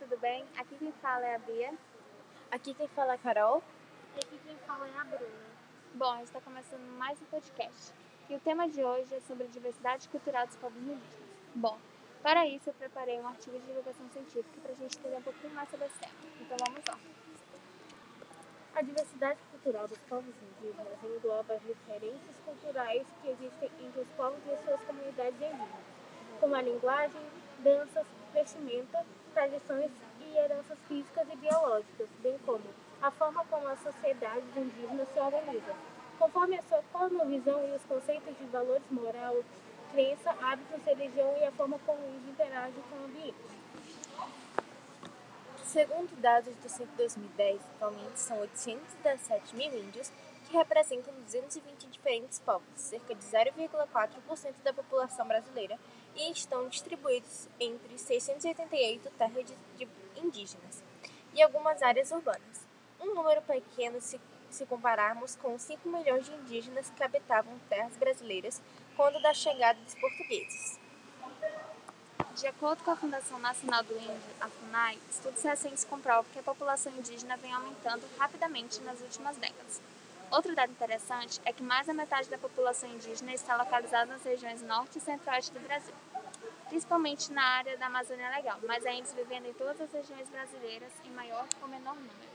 tudo bem? Aqui quem fala é a Bia. Aqui quem fala é a Carol. E aqui quem fala é a Bruna. Bom, a gente está começando mais um podcast. E o tema de hoje é sobre a diversidade cultural dos povos indígenas. Bom, para isso eu preparei um artigo de divulgação científica para a gente entender um pouquinho mais sobre esse tema. Então vamos lá. A diversidade cultural dos povos indígenas engloba as diferenças culturais que existem entre os povos e suas comunidades indígenas, como a linguagem, danças, vestimenta, tradições e heranças físicas e biológicas, bem como a forma como as sociedades indígenas se organizam, conforme a sua cosmovisão e os conceitos de valores moral, crença, hábitos, religião e a forma como eles interagem com o ambiente. Segundo dados do censo 2010, atualmente são 817 mil índios, que representam 220 diferentes povos, cerca de 0,4% da população brasileira, e estão distribuídos entre 688 terras de, indígenas e algumas áreas urbanas. Um número pequeno se, se compararmos com os 5 milhões de indígenas que habitavam terras brasileiras quando da chegada dos portugueses. De acordo com a Fundação Nacional do Índio, a FUNAI, estudos recentes comprovam que a população indígena vem aumentando rapidamente nas últimas décadas. Outro dado interessante é que mais da metade da população indígena está localizada nas regiões norte e centro-oeste do Brasil, principalmente na área da Amazônia Legal, mas índios vivendo em todas as regiões brasileiras em maior ou menor número.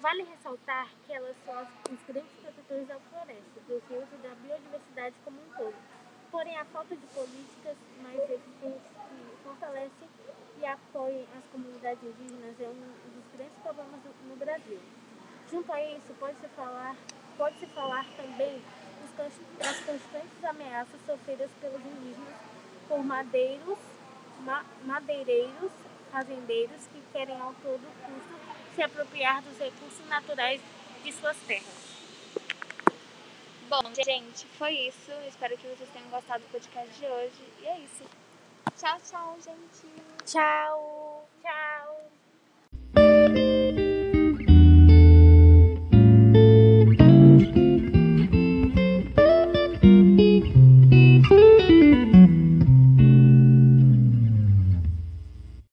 Vale ressaltar que elas são os grandes protetores da floresta, dos rios e da biodiversidade como um todo. Porém, a falta de políticas mais eficientes que fortalecem e apoiem as comunidades indígenas é um dos grandes problemas no Brasil. Junto a isso, pode-se falar, pode falar também das constantes ameaças sofridas pelos indígenas por madeiros, ma, madeireiros, fazendeiros que querem ao todo custo se apropriar dos recursos naturais de suas terras. Bom, gente, foi isso. Espero que vocês tenham gostado do podcast de hoje. E é isso. Tchau, tchau, gente. Tchau!